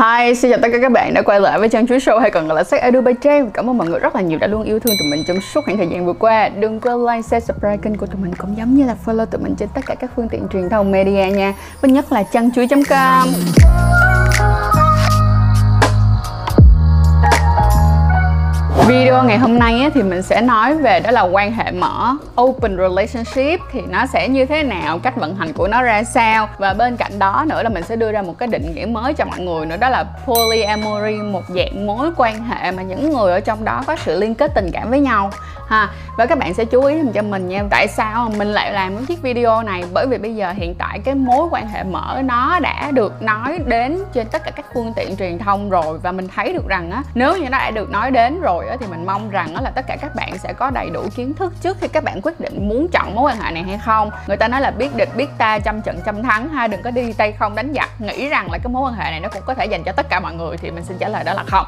Hi, xin chào tất cả các bạn đã quay lại với Trang Chuối Show hay còn gọi là Sách Edu by Trang Cảm ơn mọi người rất là nhiều đã luôn yêu thương tụi mình trong suốt khoảng thời gian vừa qua. Đừng quên like, share, subscribe kênh của tụi mình cũng giống như là follow tụi mình trên tất cả các phương tiện truyền thông media nha. Và nhất là trang chuối.com Video ngày hôm nay á, thì mình sẽ nói về đó là quan hệ mở Open relationship thì nó sẽ như thế nào, cách vận hành của nó ra sao. Và bên cạnh đó nữa là mình sẽ đưa ra một cái định nghĩa mới cho mọi người nữa Đó là polyamory, một dạng mối quan hệ mà những người ở trong đó có sự liên kết tình cảm với nhau ha. Và các bạn sẽ chú ý cho mình nha Tại sao mình lại làm cái chiếc video này? Bởi vì bây giờ hiện tại cái mối quan hệ mở nó đã được nói đến trên tất cả các phương tiện truyền thông rồi Và mình thấy được rằng á, nếu như nó đã được nói đến rồi á, thì mình mong rằng là tất cả các bạn sẽ có đầy đủ kiến thức trước khi các bạn quyết định muốn chọn mối quan hệ này hay không. Người ta nói là biết địch, biết ta, trăm trận, trăm thắng ha đừng có đi tay không đánh giặc. Nghĩ rằng là cái mối quan hệ này nó cũng có thể dành cho tất cả mọi người thì mình xin trả lời đó là không.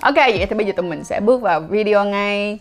Ok, vậy thì bây giờ tụi mình sẽ bước vào video ngay.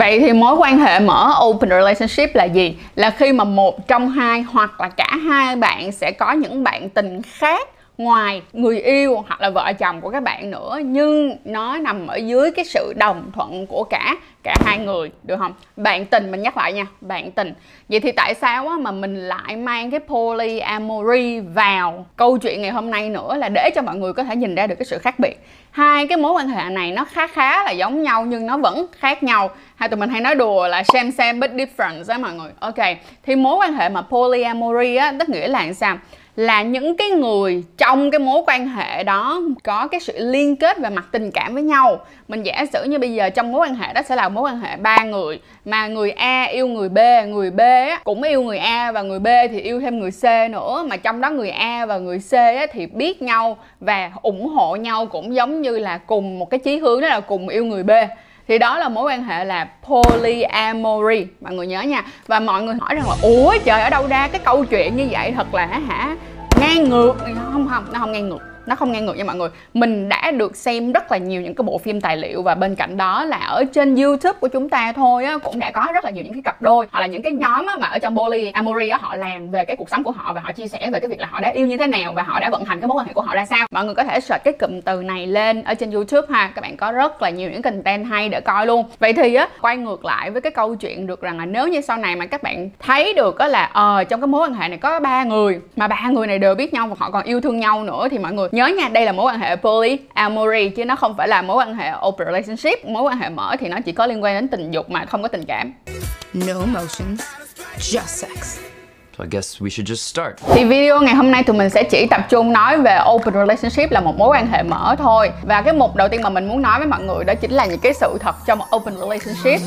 Vậy thì mối quan hệ mở open relationship là gì? Là khi mà một trong hai hoặc là cả hai bạn sẽ có những bạn tình khác ngoài người yêu hoặc là vợ chồng của các bạn nữa, nhưng nó nằm ở dưới cái sự đồng thuận của cả cả hai người, được không? Bạn tình, mình nhắc lại nha, bạn tình. Vậy thì tại sao á mà mình lại mang cái polyamory vào? Câu chuyện ngày hôm nay nữa là để cho mọi người có thể nhìn ra được cái sự khác biệt. Hai cái mối quan hệ này nó khá khá là giống nhau nhưng nó vẫn khác nhau. Hai tụi mình hay nói đùa là same same but different á mọi người. Ok, thì mối quan hệ mà polyamory á, tức nghĩa là sao? Là những cái người trong cái mối quan hệ đó có cái sự liên kết về mặt tình cảm với nhau. Mình giả sử như bây giờ trong mối quan hệ đó sẽ là mối quan hệ ba người, mà người A yêu người B người B cũng yêu người A và người B thì yêu thêm người C nữa, mà trong đó người A và người C thì biết nhau và ủng hộ nhau cũng giống như là cùng một cái chí hướng đó là cùng yêu người B. Thì đó là mối quan hệ là polyamory, mọi người nhớ nha. Và mọi người hỏi rằng là, ủa, trời ở đâu ra cái câu chuyện như vậy? Thật là hả? Ngang ngược. Không không nó không ngang ngược nó không ngang ngược nha mọi người. Mình đã được xem rất là nhiều những cái bộ phim tài liệu và bên cạnh đó là ở trên youtube của chúng ta thôi á cũng đã có rất là nhiều những cái cặp đôi hoặc là những cái nhóm á, mà ở trong poly amory á họ làm về cái cuộc sống của họ và họ chia sẻ về cái việc là họ đã yêu như thế nào và họ đã vận hành cái mối quan hệ của họ ra sao. Mọi người có thể search cái cụm từ này lên ở trên youtube ha. Các bạn có rất là nhiều những content hay để coi luôn. Vậy thì á quay ngược lại với cái câu chuyện được rằng là nếu như sau này mà các bạn thấy được á là ờ trong cái mối quan hệ này có ba người mà ba người này đều biết nhau và họ còn yêu thương nhau nữa thì mọi người nhớ nha đây là mối quan hệ polyamory chứ nó không phải là mối quan hệ open relationship mối quan hệ mở thì nó chỉ có liên quan đến tình dục mà không có tình cảm No emotions, just sex. So I guess we should just start. Thì video ngày hôm nay tụi mình sẽ chỉ tập trung nói về open relationship là một mối quan hệ mở thôi Và cái mục đầu tiên mà mình muốn nói với mọi người đó chính là những cái sự thật trong một open relationship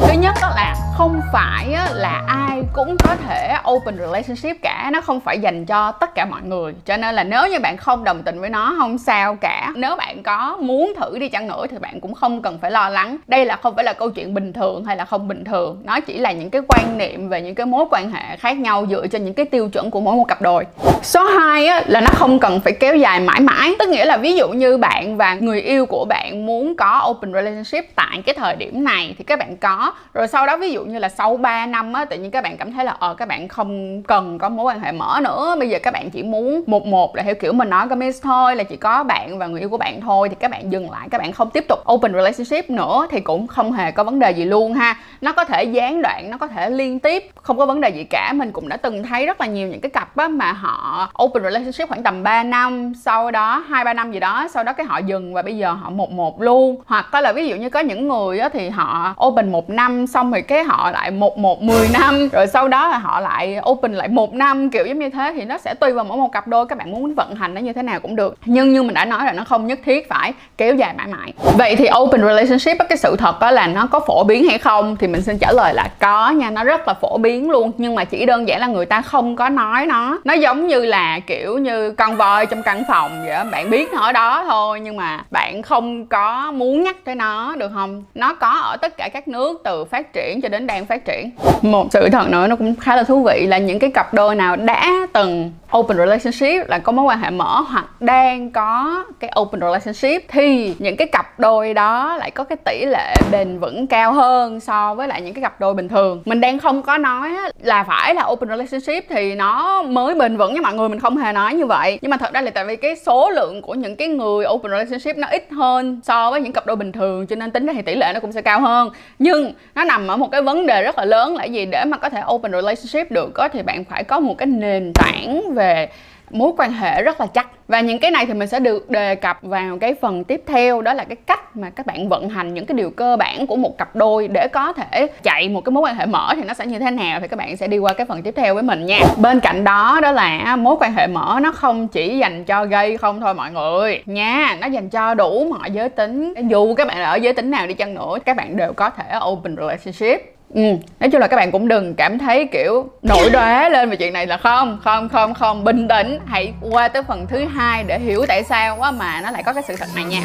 Thứ nhất đó là không phải là ai cũng có thể open relationship cả nó không phải dành cho tất cả mọi người. Cho nên là nếu như bạn không đồng tình với nó không sao cả. Nếu bạn có muốn thử đi chăng nữa thì bạn cũng không cần phải lo lắng. Đây là không phải là câu chuyện bình thường hay là không bình thường. Nó chỉ là những cái quan niệm về những cái mối quan hệ khác nhau dựa trên những cái tiêu chuẩn của mỗi một cặp đôi. Số 2 á, là nó không cần phải kéo dài mãi mãi. Tức nghĩa là ví dụ như bạn và người yêu của bạn muốn có open relationship tại cái thời điểm này thì các bạn có. Rồi sau đó ví dụ như là sau 3 năm á, tự nhiên các bạn cảm thấy là ờ các bạn không cần có mối quan hệ mở nữa. Bây giờ các bạn chỉ muốn một một là theo kiểu mình nói cái miss thôi, là chỉ có bạn và người yêu của bạn thôi, thì các bạn dừng lại, các bạn không tiếp tục open relationship nữa thì cũng không hề có vấn đề gì luôn ha. Nó có thể gián đoạn, nó có thể liên tiếp, không có vấn đề gì cả. Mình cũng đã từng thấy rất là nhiều những cái cặp á mà họ open relationship khoảng tầm 3 năm, sau đó hai, ba năm gì đó, sau đó cái họ dừng và bây giờ họ một một luôn. Hoặc có là ví dụ như có những người á thì họ open một năm xong rồi cái họ lại một một, mười năm, rồi sau đó là họ lại open lại một năm, kiểu giống như thế, thì nó sẽ tùy vào mỗi một cặp đôi, các bạn muốn vận hành nó như thế nào cũng được. Nhưng như mình đã nói là nó không nhất thiết phải kéo dài mãi mãi. Vậy thì open relationship cái sự thật đó là nó có phổ biến hay không thì mình xin trả lời là có nha, nó rất là phổ biến luôn, nhưng mà chỉ đơn giản là người ta không có nói nó. Nó giống như là, kiểu như, con voi trong căn phòng vậy đó. bạn biết nó ở đó thôi, nhưng mà bạn không có muốn nhắc tới nó, được không? Nó có ở tất cả các nước từ phát triển cho đến đến đang phát triển. Một sự thật nữa nó cũng khá là thú vị là những cái cặp đôi nào đã từng open relationship là có mối quan hệ mở hoặc đang có cái open relationship thì những cái cặp đôi đó lại có cái tỷ lệ bền vững cao hơn so với lại những cái cặp đôi bình thường. Mình đang không có nói là phải là open relationship thì nó mới bền vững với mọi người, mình không hề nói như vậy. Nhưng mà thật ra là tại vì cái số lượng của những cái người open relationship nó ít hơn so với những cặp đôi bình thường cho nên tính ra thì tỷ lệ nó cũng sẽ cao hơn. Nhưng nó nằm ở một cái vấn đề rất là lớn. Là gì? Để mà có thể open relationship được có thì bạn phải có một cái nền tảng về mối quan hệ rất là chắc. Và những cái này thì mình sẽ được đề cập vào cái phần tiếp theo, đó là cái cách mà các bạn vận hành những cái điều cơ bản của một cặp đôi để có thể chạy một cái mối quan hệ mở thì nó sẽ như thế nào thì các bạn sẽ đi qua cái phần tiếp theo với mình nha. Bên cạnh đó đó là mối quan hệ mở nó không chỉ dành cho gay không thôi mọi người nha. Nó dành cho đủ mọi giới tính. Dù các bạn là ở giới tính nào đi chăng nữa, các bạn đều có thể open relationship. Ừ, nói chung là các bạn cũng đừng cảm thấy kiểu nổi đoá lên về chuyện này là không không không không. Bình tĩnh hãy qua tới phần thứ hai để hiểu tại sao quá mà nó lại có cái sự thật này nha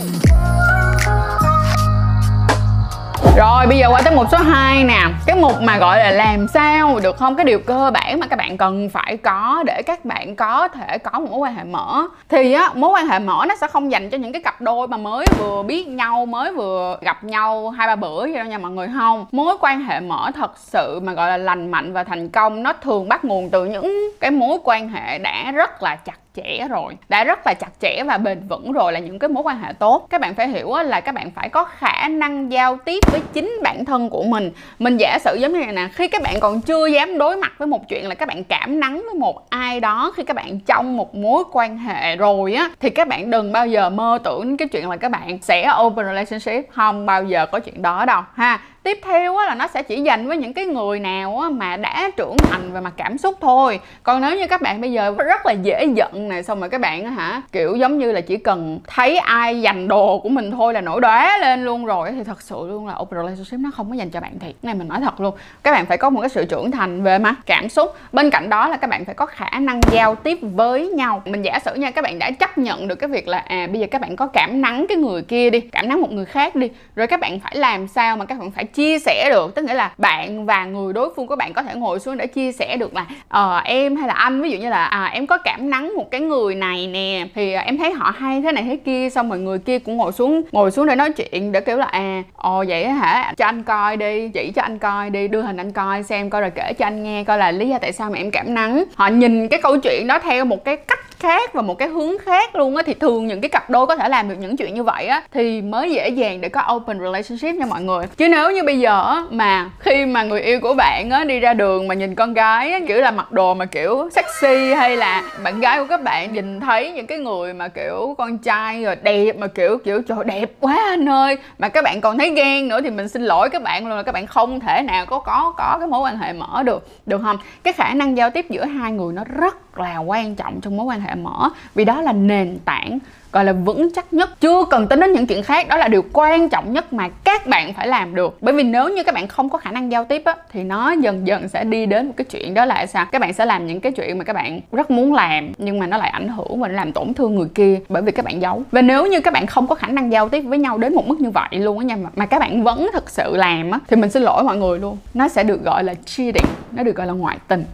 rồi, bây giờ qua tới mục số 2 nè. Cái mục mà gọi là làm sao được không? Cái điều cơ bản mà các bạn cần phải có Để các bạn có thể có một mối quan hệ mở. Thì á, mối quan hệ mở nó sẽ không dành cho những cái cặp đôi mà mới vừa biết nhau, Mới vừa gặp nhau hai ba bữa vậy đâu nha mọi người, không. Mối quan hệ mở thật sự mà gọi là lành mạnh và thành công, Nó thường bắt nguồn từ những cái mối quan hệ đã rất là chặt chẽ rồi. Đã rất là chặt chẽ và bền vững rồi là những cái mối quan hệ tốt. Các bạn phải hiểu là các bạn phải có khả năng giao tiếp với chính bản thân của mình. Mình giả sử giống như này nè, khi các bạn còn chưa dám đối mặt với một chuyện là các bạn cảm nắng với một ai đó, khi các bạn trong một mối quan hệ rồi á, thì các bạn đừng bao giờ mơ tưởng cái chuyện là các bạn sẽ open relationship. Không bao giờ có chuyện đó đâu, ha tiếp theo là nó sẽ chỉ dành với những cái người nào mà đã trưởng thành về mặt cảm xúc thôi. Còn nếu như các bạn bây giờ rất là dễ giận này, xong rồi các bạn hả, kiểu giống như là chỉ cần thấy ai giành đồ của mình thôi là nổi đóa lên luôn rồi thì thật sự luôn là open relationship nó không có dành cho bạn thiệt. Này mình nói thật luôn, các bạn phải có một cái sự trưởng thành về mặt cảm xúc. Bên cạnh đó là các bạn phải có khả năng giao tiếp với nhau. Mình giả sử nha, các bạn đã chấp nhận được cái việc là à bây giờ các bạn có cảm nắng cái người kia đi, cảm nắng một người khác đi, rồi các bạn phải làm sao mà các bạn phải chia sẻ được. Tức nghĩa là bạn và người đối phương của bạn có thể ngồi xuống để chia sẻ được là ờ em hay là anh. Ví dụ như là à, em có cảm nắng một cái người này nè thì uh, em thấy họ hay thế này thế kia xong rồi người kia cũng ngồi xuống ngồi xuống để nói chuyện để kiểu là à ồ vậy hả? Cho anh coi đi chỉ cho anh coi đi đưa hình anh coi xem coi rồi kể cho anh nghe coi là lý do tại sao mà em cảm nắng. Họ nhìn cái câu chuyện đó theo một cái cách khác và một cái hướng khác luôn á, thì thường những cái cặp đôi có thể làm được những chuyện như vậy á, thì mới dễ dàng để có open relationship nha mọi người. Chứ nếu như bây giờ mà khi mà người yêu của bạn á, đi ra đường mà nhìn con gái á, kiểu là mặc đồ mà kiểu sexy hay là bạn gái của các bạn nhìn thấy những cái người mà kiểu con trai rồi đẹp mà kiểu kiểu, trời đẹp quá anh ơi! Mà các bạn còn thấy ghen nữa thì mình xin lỗi các bạn luôn là các bạn không thể nào có có có cái mối quan hệ mở được. Được không? Cái khả năng giao tiếp giữa hai người nó rất là quan trọng trong mối quan hệ mở. Vì đó là nền tảng gọi là vững chắc nhất. Chưa cần tính đến những chuyện khác đó là điều quan trọng nhất mà các bạn phải làm được. Bởi vì nếu như các bạn không có khả năng giao tiếp á thì nó dần dần sẽ đi đến một cái chuyện đó là sao? Các bạn sẽ làm những cái chuyện mà các bạn rất muốn làm nhưng mà nó lại ảnh hưởng và nó làm tổn thương người kia bởi vì các bạn giấu. Và nếu như các bạn không có khả năng giao tiếp với nhau đến một mức như vậy luôn á nha mà, mà các bạn vẫn thực sự làm á thì mình xin lỗi mọi người luôn. Nó sẽ được gọi là cheating nó được gọi là ngoại tình.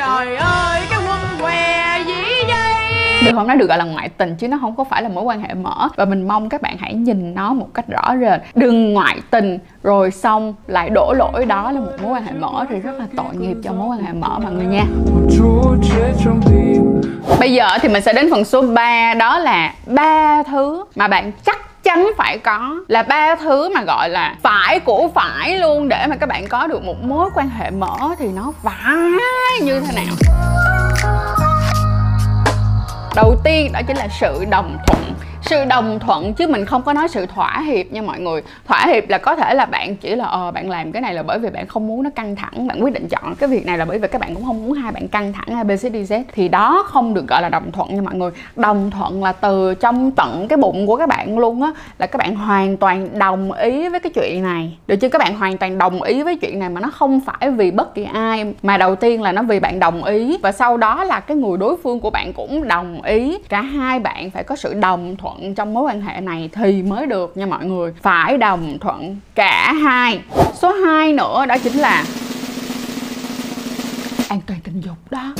Trời ơi cái quân què gì đây được không nó được gọi là ngoại tình chứ nó không có phải là mối quan hệ mở. Và mình mong các bạn hãy nhìn nó một cách rõ rệt. Đừng ngoại tình rồi xong lại đổ lỗi. Đó là một mối quan hệ mở thì rất là tội nghiệp cho mối quan hệ mở mọi người nha. Bây giờ thì mình sẽ đến phần số 3 đó là ba thứ mà bạn chắc chắn phải có là ba thứ mà, gọi là, phải của phải luôn. Để mà các bạn có được một mối quan hệ mở thì nó phải như thế nào. Đầu tiên đó chính là sự đồng thuận sự đồng thuận, chứ mình không có nói sự thỏa hiệp nha mọi người. Thỏa hiệp là có thể là bạn chỉ là ờ bạn làm cái này là bởi vì bạn không muốn nó căng thẳng, bạn quyết định chọn cái việc này là bởi vì các bạn cũng không muốn hai bạn căng thẳng a b c d z. Thì đó không được gọi là đồng thuận nha mọi người. Đồng thuận là từ trong tận cái bụng của các bạn luôn á, là các bạn hoàn toàn đồng ý với cái chuyện này. Được chưa? Các bạn hoàn toàn đồng ý với chuyện này mà nó không phải vì bất kỳ ai, mà đầu tiên là nó vì bạn đồng ý, và sau đó là cái người đối phương của bạn cũng đồng ý. Cả hai bạn phải có sự đồng thuận thuận trong mối quan hệ này thì mới được nha mọi người. Phải đồng thuận cả hai. Số 2 nữa đó chính là an toàn tình dục đó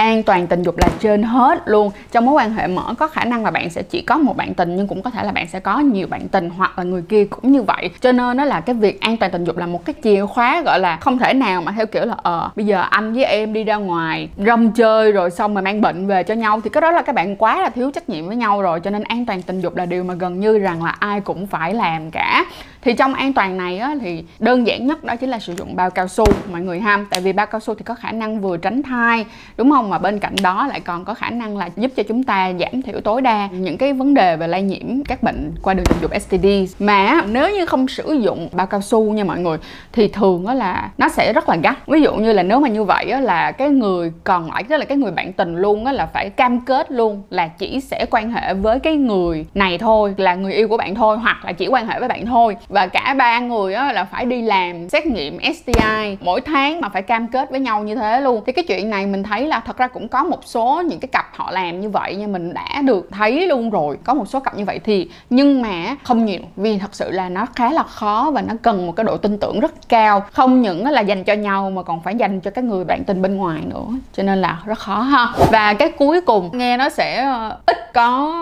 an toàn tình dục là trên hết luôn. Trong mối quan hệ mở có khả năng là bạn sẽ chỉ có một bạn tình nhưng cũng có thể là bạn sẽ có nhiều bạn tình hoặc là người kia cũng như vậy. Cho nên nó là cái việc an toàn tình dục là một cái chìa khóa gọi là không thể nào mà theo kiểu là ờ bây giờ anh với em đi ra ngoài rong chơi rồi xong mà mang bệnh về cho nhau thì cái đó là các bạn quá là thiếu trách nhiệm với nhau rồi. Cho nên an toàn tình dục là điều mà gần như rằng là ai cũng phải làm cả. Thì trong an toàn này á, thì đơn giản nhất đó chính là sử dụng bao cao su mọi người ham tại vì bao cao su thì có khả năng vừa tránh thai đúng không? Mà bên cạnh đó lại còn có khả năng là giúp cho chúng ta giảm thiểu tối đa những cái vấn đề về lây nhiễm các bệnh qua đường tình dục STD mà nếu như không sử dụng bao cao su nha mọi người, thì thường đó là nó sẽ rất là gắt. Ví dụ như là nếu mà như vậy đó là cái người còn lại, tức là cái người bạn tình luôn đó là phải cam kết luôn là chỉ sẽ quan hệ với cái người này thôi, là người yêu của bạn thôi, hoặc là chỉ quan hệ với bạn thôi. Và cả ba người đó là phải đi làm xét nghiệm STI mỗi tháng mà phải cam kết với nhau như thế luôn. Thì cái chuyện này mình thấy là thật ra cũng có một số những cái cặp họ làm như vậy nhưng mình đã được thấy luôn rồi, có một số cặp như vậy thì nhưng mà không nhiều, vì thật sự là nó khá là khó và nó cần một cái độ tin tưởng rất cao. Không những là dành cho nhau mà còn phải dành cho các người bạn tình bên ngoài nữa, cho nên là rất khó ha. Và cái cuối cùng, nghe nó sẽ ờ, ít có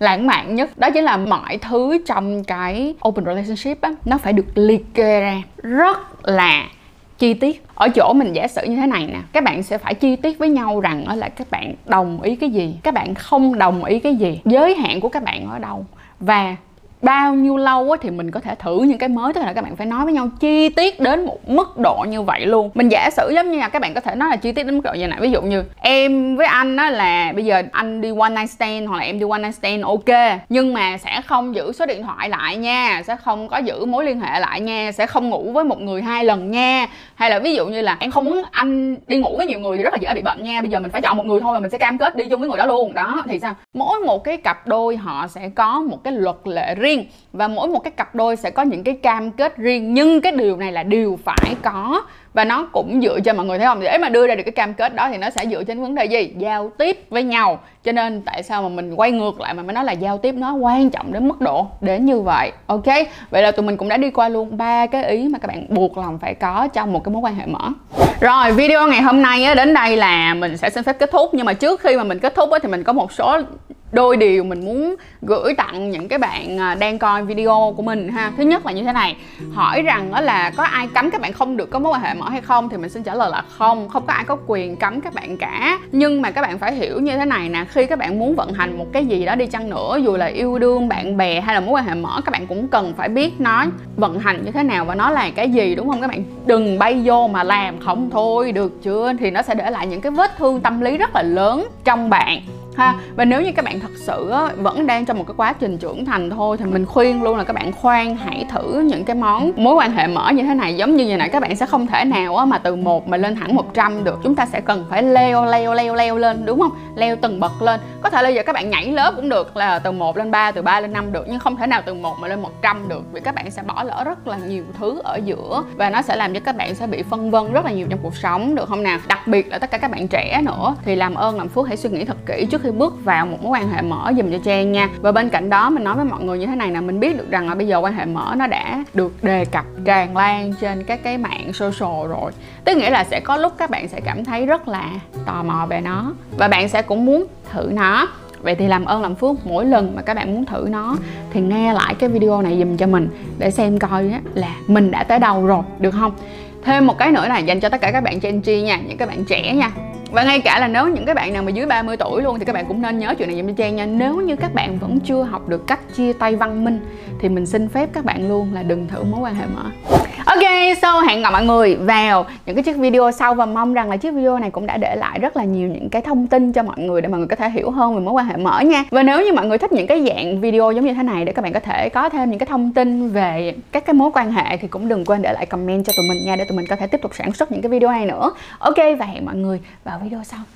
lãng mạn nhất, đó chính là mọi thứ trong cái open relationship á, nó phải được liệt kê ra rất là chi tiết. Ở chỗ mình giả sử như thế này nè, các bạn sẽ phải chi tiết với nhau rằng là các bạn đồng ý cái gì, các bạn không đồng ý cái gì, giới hạn của các bạn ở đâu. Và bao nhiêu lâu á, thì mình có thể thử những cái mới tức là các bạn phải nói với nhau chi tiết đến một mức độ như vậy luôn. Mình giả sử giống như là các bạn có thể nói là chi tiết đến mức độ như này. Ví dụ như em với anh á là bây giờ anh đi one night stand hoặc là em đi one night stand ok. Nhưng mà sẽ không giữ số điện thoại lại nha sẽ không có giữ mối liên hệ lại nha sẽ không ngủ với một người hai lần nha. Hay là ví dụ như là em không muốn anh đi ngủ với nhiều người thì rất là dễ bị bệnh nha. Bây giờ mình phải chọn một người thôi và mình sẽ cam kết đi chung với người đó luôn. Đó thì sao? Mỗi một cái cặp đôi họ sẽ có một cái luật lệ riêng và mỗi một cái cặp đôi sẽ có những cái cam kết riêng, nhưng cái điều này là điều phải có. Và nó cũng dựa trên, mọi người thấy không? Để mà đưa ra được cái cam kết đó thì nó sẽ dựa trên vấn đề gì? Giao tiếp với nhau. Cho nên tại sao mà mình quay ngược lại mà mới nói là giao tiếp nó quan trọng đến mức độ đến như vậy? Ok? Vậy là tụi mình cũng đã đi qua luôn ba cái ý mà các bạn buộc lòng phải có trong một cái mối quan hệ mở. Rồi, video ngày hôm nay đến đây là mình sẽ xin phép kết thúc. Nhưng mà trước khi mà mình kết thúc thì mình có một số đôi điều mình muốn gửi tặng những cái bạn à, đang coi video của mình ha. Thứ nhất là như thế này, hỏi rằng đó là có ai cấm các bạn không được có mối quan hệ mở hay không? Thì mình xin trả lời là không không có ai có quyền cấm các bạn cả. Nhưng mà các bạn phải hiểu như thế này nè, khi các bạn muốn vận hành một cái gì đó đi chăng nữa, dù là yêu đương, bạn bè hay là mối quan hệ mở, các bạn cũng cần phải biết nó vận hành như thế nào và nó là cái gì, đúng không các bạn? Đừng bay vô mà làm không thôi, được chưa? Thì nó sẽ để lại những cái vết thương tâm lý rất là lớn trong bạn ha. Và nếu như các bạn thật sự vẫn đang trong một cái quá trình trưởng thành thôi, thì mình khuyên luôn là các bạn khoan, hãy thử những cái món, mối quan hệ mở như thế này. Giống như như này các bạn sẽ không thể nào mà từ một mà lên hẳn 100 được. Chúng ta sẽ cần phải leo leo leo leo lên, đúng không? Leo từng bậc lên. Có thể là giờ các bạn nhảy lớp cũng được, là từ 1 lên 3 từ 3 lên 5 được, nhưng không thể nào từ một mà lên 100 được, vì các bạn sẽ bỏ lỡ rất là nhiều thứ ở giữa, và nó sẽ làm cho các bạn sẽ bị phân vân rất là nhiều trong cuộc sống, được không nào? Đặc biệt là tất cả các bạn trẻ nữa, thì làm ơn, làm phước, hãy suy nghĩ thật kỹ trước khi bước vào một mối quan hệ mở dùm cho Trang nha. Và bên cạnh đó mình nói với mọi người như thế này là mình biết được rằng là bây giờ quan hệ mở nó đã được đề cập tràn lan trên các cái mạng social rồi. Tức nghĩa là sẽ có lúc các bạn sẽ cảm thấy rất là tò mò về nó. Và bạn sẽ cũng muốn thử nó. Vậy thì làm ơn làm phước mỗi lần mà các bạn muốn thử nó thì nghe lại cái video này dùm cho mình để xem coi là mình đã tới đâu rồi được không? Thêm một cái nữa là dành cho tất cả các bạn Gen Z nha, những các bạn trẻ nha và ngay cả là nếu những cái bạn nào mà dưới 30 tuổi luôn thì các bạn cũng nên nhớ chuyện này dùm cho Trang nha. Nếu như các bạn vẫn chưa học được cách chia tay văn minh Thì mình xin phép các bạn luôn là đừng thử mối quan hệ mở. Ok, so hẹn gặp mọi người vào những cái chiếc video sau Và mong rằng là chiếc video này cũng đã để lại rất là nhiều những cái thông tin cho mọi người Để mọi người có thể hiểu hơn về mối quan hệ mở nha. Và nếu như mọi người thích những cái dạng video giống như thế này Để các bạn có thể có thêm những cái thông tin về các cái mối quan hệ Thì cũng đừng quên để lại comment cho tụi mình nha Để tụi mình có thể tiếp tục sản xuất những cái video này nữa. Ok, và hẹn mọi người vào video sau.